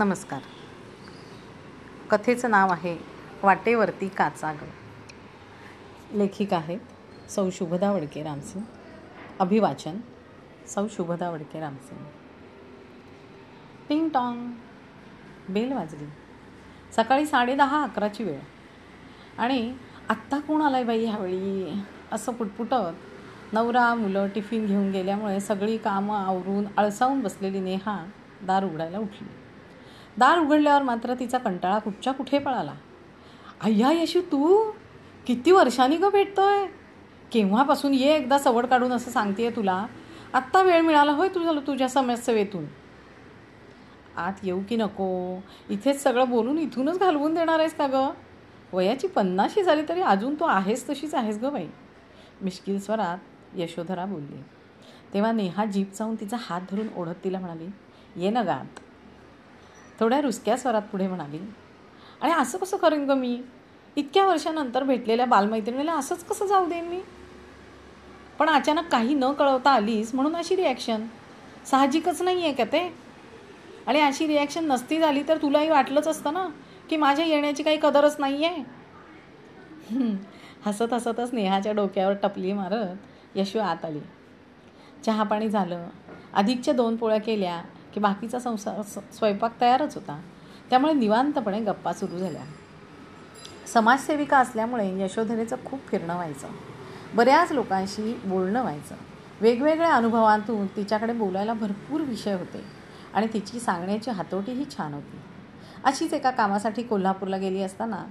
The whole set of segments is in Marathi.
नमस्कार. कथेचं नाव आहे वाटेवरती काचाग. लेखिका आहेत सौ शुभदा वडके रामसिंग अभिवाचन सौ शुभदा वडके रामसिंग टिंग टॉंग बेल वाजली. सकाळी साडेदहा अकराची वेळ. आणि आत्ता कोण आलाय बाई ह्यावेळी? असं पुटपुटत नवरा मुलं टिफिन घेऊन गेल्यामुळे सगळी कामं आवरून अळसावून बसलेली नेहा दार उघडायला उठली. दार उघडल्यावर मात्र तिचा कंटाळा कुठच्या कुठे पळाला. अय्या यशू तू किती वर्षांनी ग भेटतोय? केव्हापासून ये एकदा सवड काढून असं सांगतेय तुला? आत्ता वेळ मिळाला होय तुझ्या तुझ्या समस्येतून आत येऊ की नको. इथेच सगळं बोलून इथूनच घालवून देणार आहेस का गं? वयाची पन्नाशी झाली तरी अजून तू आहेस तशीच आहेस गं बाई. मिश्किल स्वरात यशोधरा बोलली. तेव्हा नेहा जीप जाऊन तिचा हात धरून ओढत तिला म्हणाली ये ना गात थोड्या रुसक्या स्वरात पुढे म्हणाली आणि असं कसं करेन ग मी? इतक्या वर्षानंतर भेटलेल्या बालमैत्रिणीला असंच कसं जाऊ देईन मी? पण अचानक काही न कळवता आलीस म्हणून अशी रिॲक्शन साहजिकच नाही आहे का ते? आणि अशी रिॲक्शन नसती झाली तर तुलाही वाटलंच असतं ना की माझ्या येण्याची काही कदरच नाही आहे हसत हसतच नेहाच्या डोक्यावर टपली मारत यशू आत आली. चहापाणी झालं. अधिकच्या दोन पोळ्या केल्या. की बाकीचा संसार स्वयंपाक तयारच होता. त्यामुळे निवांतपणे गप्पा सुरू झाल्या. समाजसेविका असल्यामुळे यशोधरेचं खूप फिरणं व्हायचं. बऱ्याच लोकांशी बोलणं व्हायचं. वेगवेगळ्या अनुभवांतून तिच्याकडे बोलायला भरपूर विषय होते आणि तिची सांगण्याची हातोटीही छान होती. अशीच एका कामासाठी कोल्हापूरला गेली असताना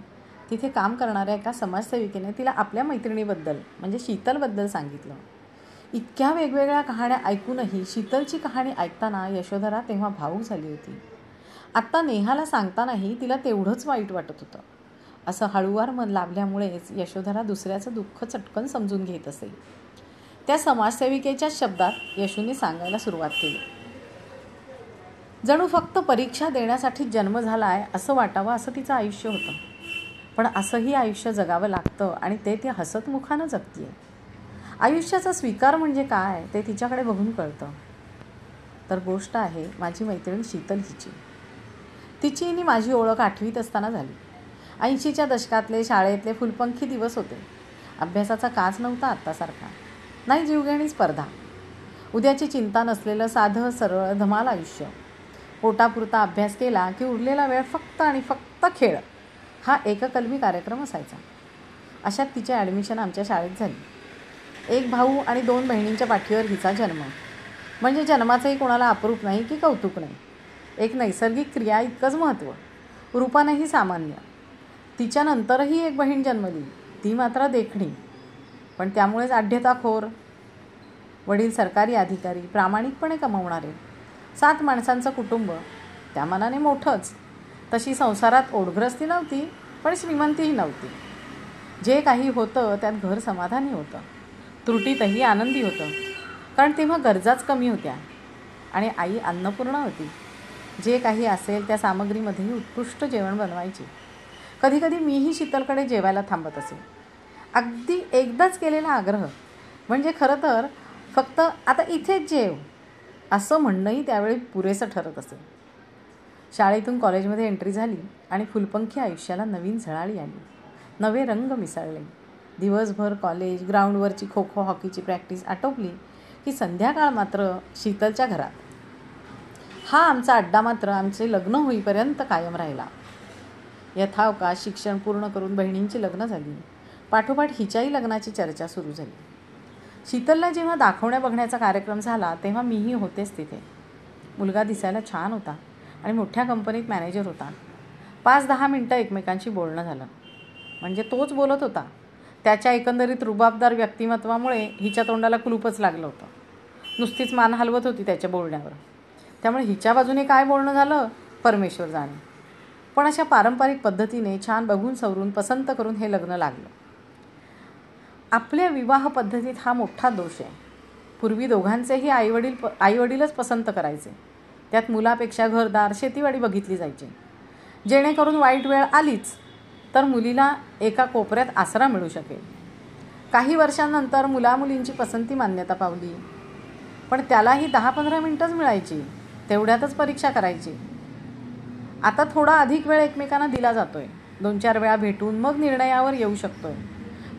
तिथे काम करणाऱ्या एका समाजसेविकेने तिला आपल्या मैत्रिणीबद्दल म्हणजे शीतलबद्दल सांगितलं. इतक्या वेगवेगळ्या कहाण्या ऐकूनही शीतलची कहाणी ऐकताना यशोधरा तेव्हा भावूक झाली होती. आत्ता नेहाला सांगतानाही तिला तेवढंच वाईट वाटत होतं. असं हळूवार मन लाभल्यामुळेच यशोधरा दुसऱ्याचं दुःख चटकन समजून घेत असे. त्या समाजसेविकेच्या शब्दात यशूने सांगायला सुरुवात केली. जणू फक्त परीक्षा देण्यासाठी जन्म झाला आहे असं वाटावं असं तिचं आयुष्य होतं. पण असंही आयुष्य जगावं लागतं आणि ते ती हसतमुखानं जगतीये. आयुष्याचा स्वीकार म्हणजे काय ते तिच्याकडे बघून कळतं. तर गोष्ट आहे माझी मैत्रीण शीतल हिची. तिची आणि माझी ओळख आठवीत असताना झाली. ऐंशीच्या दशकातले शाळेतले फुलपंखी दिवस होते. अभ्यासाचा काच नव्हता आत्तासारखा. नाही जीवघेणी स्पर्धा. उद्याची चिंता नसलेलं साधं सरळ धमाल आयुष्य. पोटापुरता अभ्यास केला की उरलेला वेळ फक्त आणि फक्त खेळ. हा एककलमी कार्यक्रम असायचा. अशात तिचे ॲडमिशन आमच्या शाळेत झाली. एक भाऊ आणि दोन बहिणींच्या पाठीवर हिचा जन्म. म्हणजे जन्माचंही कोणाला अप्रूप नाही की कौतुक नाही. एक नैसर्गिक क्रिया इतकंच महत्त्व. रूपानेही सामान्य. तिच्यानंतरही एक बहीण जन्मली. ती मात्र देखणी. पण त्यामुळेच आढ्यताखोर वडील सरकारी अधिकारी प्रामाणिकपणे कमवणारे. सात माणसांचं कुटुंब. त्या मनाने मोठंच. तशी संसारात ओढग्रस्ती नव्हती पण श्रीमंतीही नव्हती. जे काही होतं त्यात घर समाधानी होतं. त्रुटीतही आनंदी होतं. कारण तेव्हा गरजाच कमी होत्या. आणि आई अन्नपूर्णा होती. जे काही असेल त्या सामग्रीमध्येही उत्कृष्ट जेवण बनवायची. कधीकधी मीही शीतलकडे जेवायला थांबत असे. अगदी एकदाच केलेला आग्रह. म्हणजे खरं तर फक्त आता इथेच जेव. असं म्हणणंही त्यावेळी पुरेसं ठरत असे. शाळेतून कॉलेजमध्ये एंट्री झाली आणि फुलपंखी आयुष्याला नवीन झळाळी आली. नवे रंग मिसळले. दिवसभर कॉलेज ग्राउंडवरची खो खो हॉकीची प्रॅक्टिस आटोपली की संध्याकाळ मात्र शीतलच्या घरात. हा आमचा अड्डा मात्र आमचे लग्न होईपर्यंत कायम राहिला. यथावकाश शिक्षण पूर्ण करून बहिणींची लग्न झाली. पाठोपाठ हिच्याही लग्नाची चर्चा सुरू झाली. शीतलला जेव्हा दाखवण्या बघण्याचा कार्यक्रम झाला तेव्हा मीही होतेच तिथे. मुलगा दिसायला छान होता आणि मोठ्या कंपनीत मॅनेजर होता. पाच दहा मिनटं एकमेकांशी बोलणं झालं. म्हणजे तोच बोलत होता. त्याच्या एकंदरीत रुबाबदार व्यक्तिमत्वामुळे हिच्या तोंडाला कुलूपच लागलं होतं. नुसतीच मान हलवत होती त्याच्या बोलण्यावर. त्यामुळे हिच्या बाजूने काय बोलणं झालं? परमेश्वर जाणे. पण अशा पारंपरिक पद्धतीने छान बघून सवरून पसंत करून हे लग्न लागलं. आपल्या विवाह पद्धतीत हा मोठा दोष आहे. पूर्वी दोघांचेही आईवडील प आईवडीलच पसंत करायचे. त्यात मुलापेक्षा घरदार शेतीवाडी बघितली जायची. जेणेकरून वाईट वेळ आलीच. तर मुलीला एका कोपऱ्यात आसरा मिळू शकेल. काही वर्षांनंतर मुलामुलींची पसंती मान्यता पावली. पण त्यालाही दहा पंधरा मिनटंच मिळायची तेवढ्यातच परीक्षा करायची. आता थोडा अधिक वेळ एकमेकांना दिला जातोय. दोन चार वेळा भेटून मग निर्णयावर येऊ शकतोय.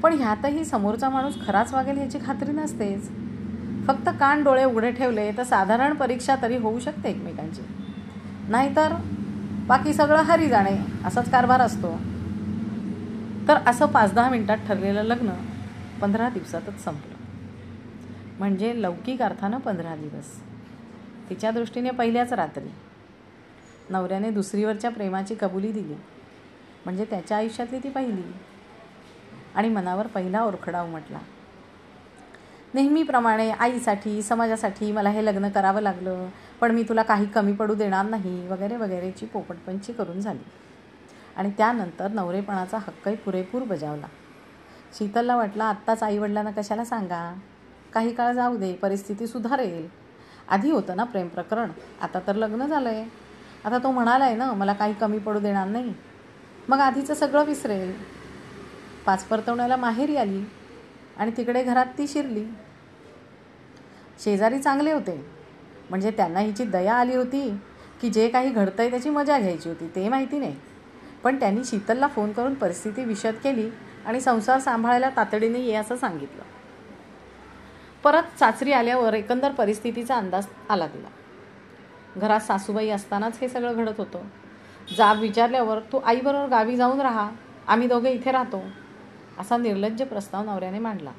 पण ह्यातही समोरचा माणूस खराच वागेल याची खात्री नसतेच. फक्त कान डोळे उघडे ठेवले तर साधारण परीक्षा तरी होऊ शकते एकमेकांची. नाहीतर बाकी सगळं हरी जाणे असाच कारभार असतो. तर असं पाच दहा मिनटात ठरलेलं लग्न पंधरा दिवसातच संपलं. म्हणजे लौकिक अर्थानं पंधरा दिवस. तिच्या दृष्टीने पहिल्याच रात्री. नवऱ्याने दुसरीवरच्या प्रेमाची कबुली दिली. म्हणजे त्याच्या आयुष्यातली ती पहिली. आणि मनावर पहिला ओरखडा उमटला नेहमीप्रमाणे आईसाठी समाजासाठी मला हे लग्न करावं लागलं. पण मी तुला काही कमी पडू देणार नाही. वगैरे वगैरेची पोपटपंची करून झाली. आणि त्यानंतर नवरेपणाचा हक्कही पुरेपूर बजावला. शीतलला वाटलं आत्ताच आईवडिलांना कशाला सांगा? काही काळ जाऊ दे परिस्थिती सुधारेल. आधी होतं ना प्रेम प्रकरण. आता तर लग्न झालं आहे आता तो म्हणाला आहे ना मला काही कमी पडू देणार नाही. मग आधीचं सगळं विसरेल. पाच परतवण्याला माहेरी आली आणि तिकडे घरात ती शिरली. शेजारी चांगले होते. म्हणजे त्यांना हिची दया आली होती की जे काही घडतंय त्याची मजा घ्यायची होती ते माहिती नाही. पण त्यांनी शीतलला फोन करून परिस्थिती विशद केली आणि संसार सांभाळायला तातडीने ये असं सांगितलं. परत सासरी आल्यावर एकंदर परिस्थितीचा अंदाज आला तिला. घरात सासूबाई असतानाच हे सगळं घडत होतं. जाब विचारल्यावर तू आईबरोबर गावी जाऊन राहा. आम्ही दोघे इथे राहतो. असा निर्लज्ज प्रस्ताव नवऱ्याने मांडला.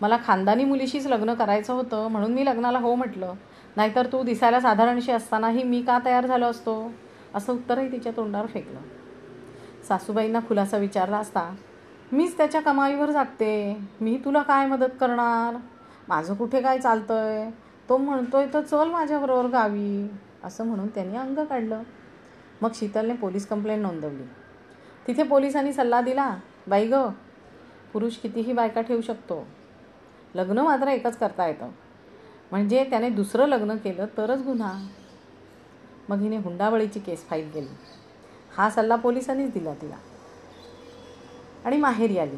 मला खानदानी मुलीशीच लग्न करायचं होतं म्हणून मी लग्नाला हो म्हटलं. नाहीतर तू दिसायला साधारणशी असतानाही मी का तयार झालो असतो? असं उत्तरही तिच्या तोंडावर फेकलं. सासूबाईंना खुलासा विचारला असता मीच त्याच्या कमाईवर जागते. मी तुला काय मदत करणार? माझं कुठे काय चालतंय? तो म्हणतोय तर चल माझ्याबरोबर गावी असं म्हणून त्यांनी अंग काढलं. मग शीतलने पोलीस कंप्लेंट नोंदवली. तिथे पोलिसांनी सल्ला दिला बाई ग पुरुष कितीही बायका ठेवू शकतो. लग्न मात्र एकच करता येतं. म्हणजे त्याने दुसरं लग्न केलं तरच गुन्हा. मग हिने हुंडाबळीची केस फाईल केली. हा सल्ला पोलिसांनीच दिला तिला. आणि माहेरी आली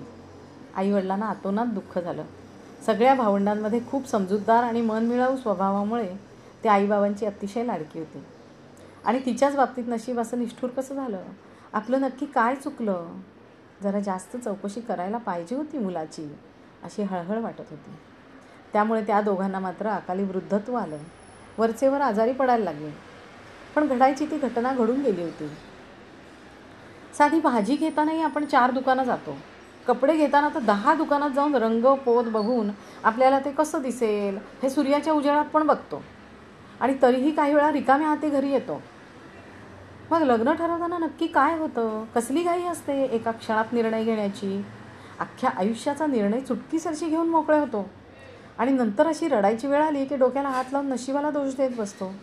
आईवडिलांना आतोनात दुःख झालं. सगळ्या भावंडांमध्ये खूप समजूतदार आणि मनमिळावू स्वभावामुळे ते आईबाबांची अतिशय लाडकी होती. आणि तिच्याच बाबतीत नशीब असं निष्ठूर कसं झालं? आपलं नक्की काय चुकलं? जरा जास्त चौकशी करायला पाहिजे होती मुलाची अशी हळहळ वाटत होती. त्यामुळे त्या दोघांना मात्र अकाली वृद्धत्व आलं. वरचेवर आजारी पडायला लागले. पण घडायची ती घटना घडून गेली होती. साधी भाजी घेतानाही आपण चार दुकानं जातो. कपडे घेताना तर दहा दुकानात जाऊन रंग पोत बघून आपल्याला ते कसं दिसेल हे सूर्याच्या उजेडात पण बघतो. आणि तरीही काही वेळा रिकाम्या हाती घरी येतो. मग लग्न ठरवताना नक्की काय होतं? कसली घाई असते एका क्षणात निर्णय घेण्याची? अख्ख्या आयुष्याचा निर्णय चुटकीसरशी घेऊन मोकळे होतो. आणि नंतर अशी रडायची वेळ आली की डोक्याला हात लावून नशिबाला दोष देत बसतो.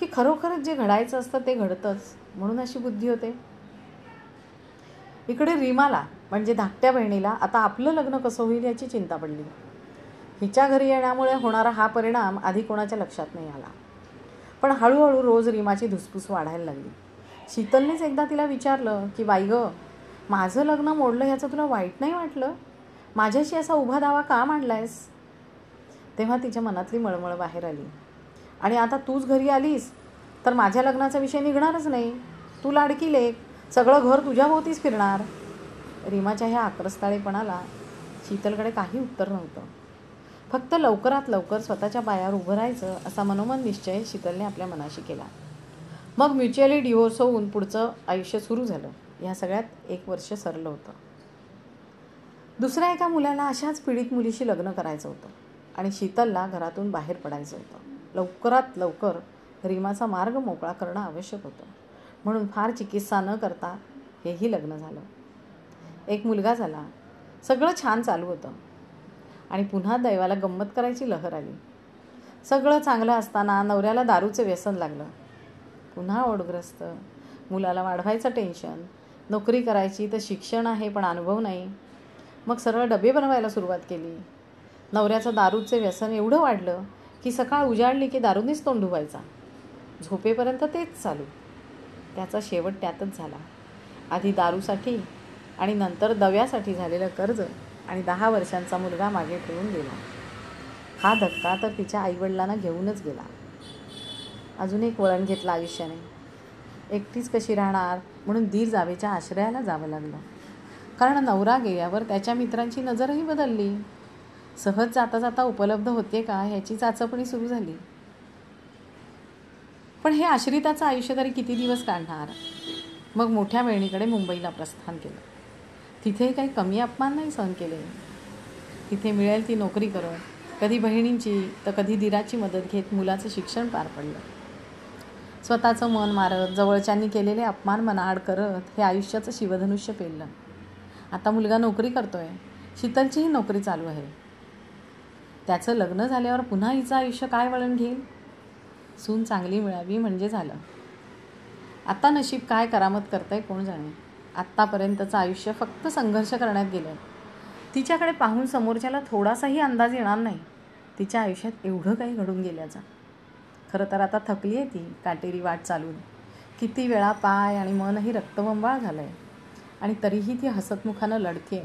की खरोखरच जे घडायचं असतं ते घडतंच म्हणून अशी बुद्धी होते. इकडे रीमाला म्हणजे धाकट्या बहिणीला आता आपलं लग्न कसं होईल याची चिंता पडली. हिच्या घरी येण्यामुळे होणारा हा परिणाम आधी कोणाच्या लक्षात नाही आला. पण हळूहळू रोज रीमाची धुसफूस वाढायला लागली. शीतलनेच एकदा तिला विचारलं की बाई ग माझं लग्न मोडलं ह्याचं तुला वाईट नाही वाटलं? माझ्याशी असा उभा दावा का मांडलायस? तेव्हा तिच्या मनातली मळमळ बाहेर आली. आणि आता तूच घरी आलीस? तर माझ्या लग्नाचा विषय निघणारच नाही. तू लाडकी लेख सगळं घर तुझ्याभोवतीच फिरणार. रीमाच्या ह्या आक्रस्ताळेपणाला शीतलकडे काही उत्तर नव्हतं. फक्त लवकरात लवकर स्वतःच्या पायावर उभं राहायचं असा मनोमन निश्चय शीतलने आपल्या मनाशी केला. मग म्युच्युअली डिवोर्स होऊन पुढचं आयुष्य सुरू झालं. ह्या सगळ्यात एक वर्ष सरलं होतं. दुसऱ्या एका मुलाला अशाच पीडित मुलीशी लग्न करायचं होतं आणि शीतलला घरातून बाहेर पडायचं होतं. लवकरात लवकर रीमाचा मार्ग मोकळा करणं आवश्यक होतं. म्हणून फार चिकित्सा न करता हेही लग्न झालं. एक मुलगा झाला. सगळं छान चालू होतं. आणि पुन्हा दैवाला गंमत करायची लहर आली. सगळं चांगलं असताना नवऱ्याला दारूचं व्यसन लागलं. पुन्हा ओढग्रस्त. मुलाला वाढवायचं टेन्शन. नोकरी करायची तर शिक्षण आहे पण अनुभव नाही. मग सरळ डबे बनवायला सुरुवात केली. नवऱ्याचं दारूचे व्यसन एवढं वाढलं की सकाळ उजाडली की दारूनीच तोंड धुवायचा. झोपेपर्यंत तेच चालू. त्याचा शेवट त्यातच झाला. आधी दारूसाठी आणि नंतर दव्यासाठी झालेलं कर्ज आणि दहा वर्षांचा मुलगा मागे ठेवून गेला. हा धक्का तर तिच्या आईवडिलांना घेऊनच गेला. अजून एक वळण घेतलं आयुष्याने. एकटीच कशी राहणार म्हणून दीर जावेच्या आश्रयाला जावं लागलं. कारण नवरा गेल्यावर त्याच्या मित्रांची नजरही बदलली. सहज जाता जाता उपलब्ध होते का ह्याची चाचपणी सुरू झाली. पण हे आश्रिताचं आयुष्य तरी किती दिवस काढणार? मग मोठ्या वेळणीकडे मुंबईला प्रस्थान केलं. तिथेही काही कमी अपमान नाही सहन केले. तिथे मिळेल ती नोकरी करत कधी बहिणींची तर कधी दिराची मदत घेत मुलाचं शिक्षण पार पडलं. स्वतःचं मन मारत जवळच्यांनी केलेले अपमान मनाआड करत हे आयुष्याचं शिवधनुष्य पेललं. आता मुलगा नोकरी करतोय. शीतलचीही नोकरी चालू आहे. त्याचं लग्न झाल्यावर पुन्हा हिचं आयुष्य काय वळण घेईल? सून चांगली मिळावी म्हणजे झालं. आता नशीब काय करामत करतंय कोण जाणे? आत्तापर्यंतचं आयुष्य फक्त संघर्ष करण्यात गेलं तिच्याकडे पाहून समोरच्याला थोडासाही अंदाज येणार नाही. तिच्या आयुष्यात एवढं काही घडून गेल्याचा. खरं तर आता थकली आहे ती काटेरी वाट चालून. किती वेळा पाय आणि मनही रक्तबंबाळ झालं आहे आणि तरीही ती हसतमुखानं लढते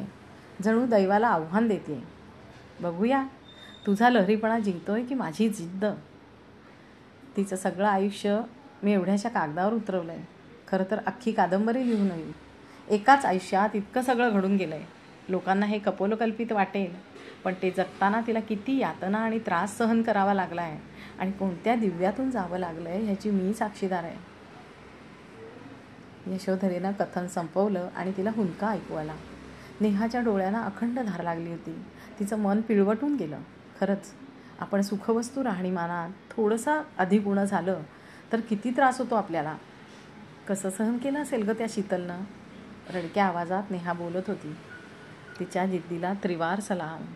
जणू दैवाला आव्हान देते बघूया तुझा लहरीपणा जिंकतोय की माझी जिद्द? तिचं सगळं आयुष्य मी एवढ्याशा कागदावर उतरवलं आहे खरं तर अख्खी कादंबरी लिहून होईल एकाच आयुष्यात इतकं सगळं घडून गेलं आहे लोकांना हे कपोलकल्पित वाटेल पण ते जगताना तिला किती यातना आणि त्रास सहन करावा लागला आहे आणि कोणत्या दिव्यातून जावं लागलं आहे ह्याची मी साक्षीदार आहे. यशोधरेनं कथन संपवलं आणि तिला हुंका ऐकू आला. नेहाच्या डोळ्यांना अखंड धार लागली होती. तिचं मन पिळवटून गेलं. खरंच आपण सुखवस्तू राहणीमानात थोडंसं अधिक उणं झालं तर किती त्रास होतो आपल्याला? कसं सहन केलं असेल गं त्या शीतलनं? रडक्या आवाजात नेहा बोलत होती. तिच्या जिद्दीला त्रिवार सलाम.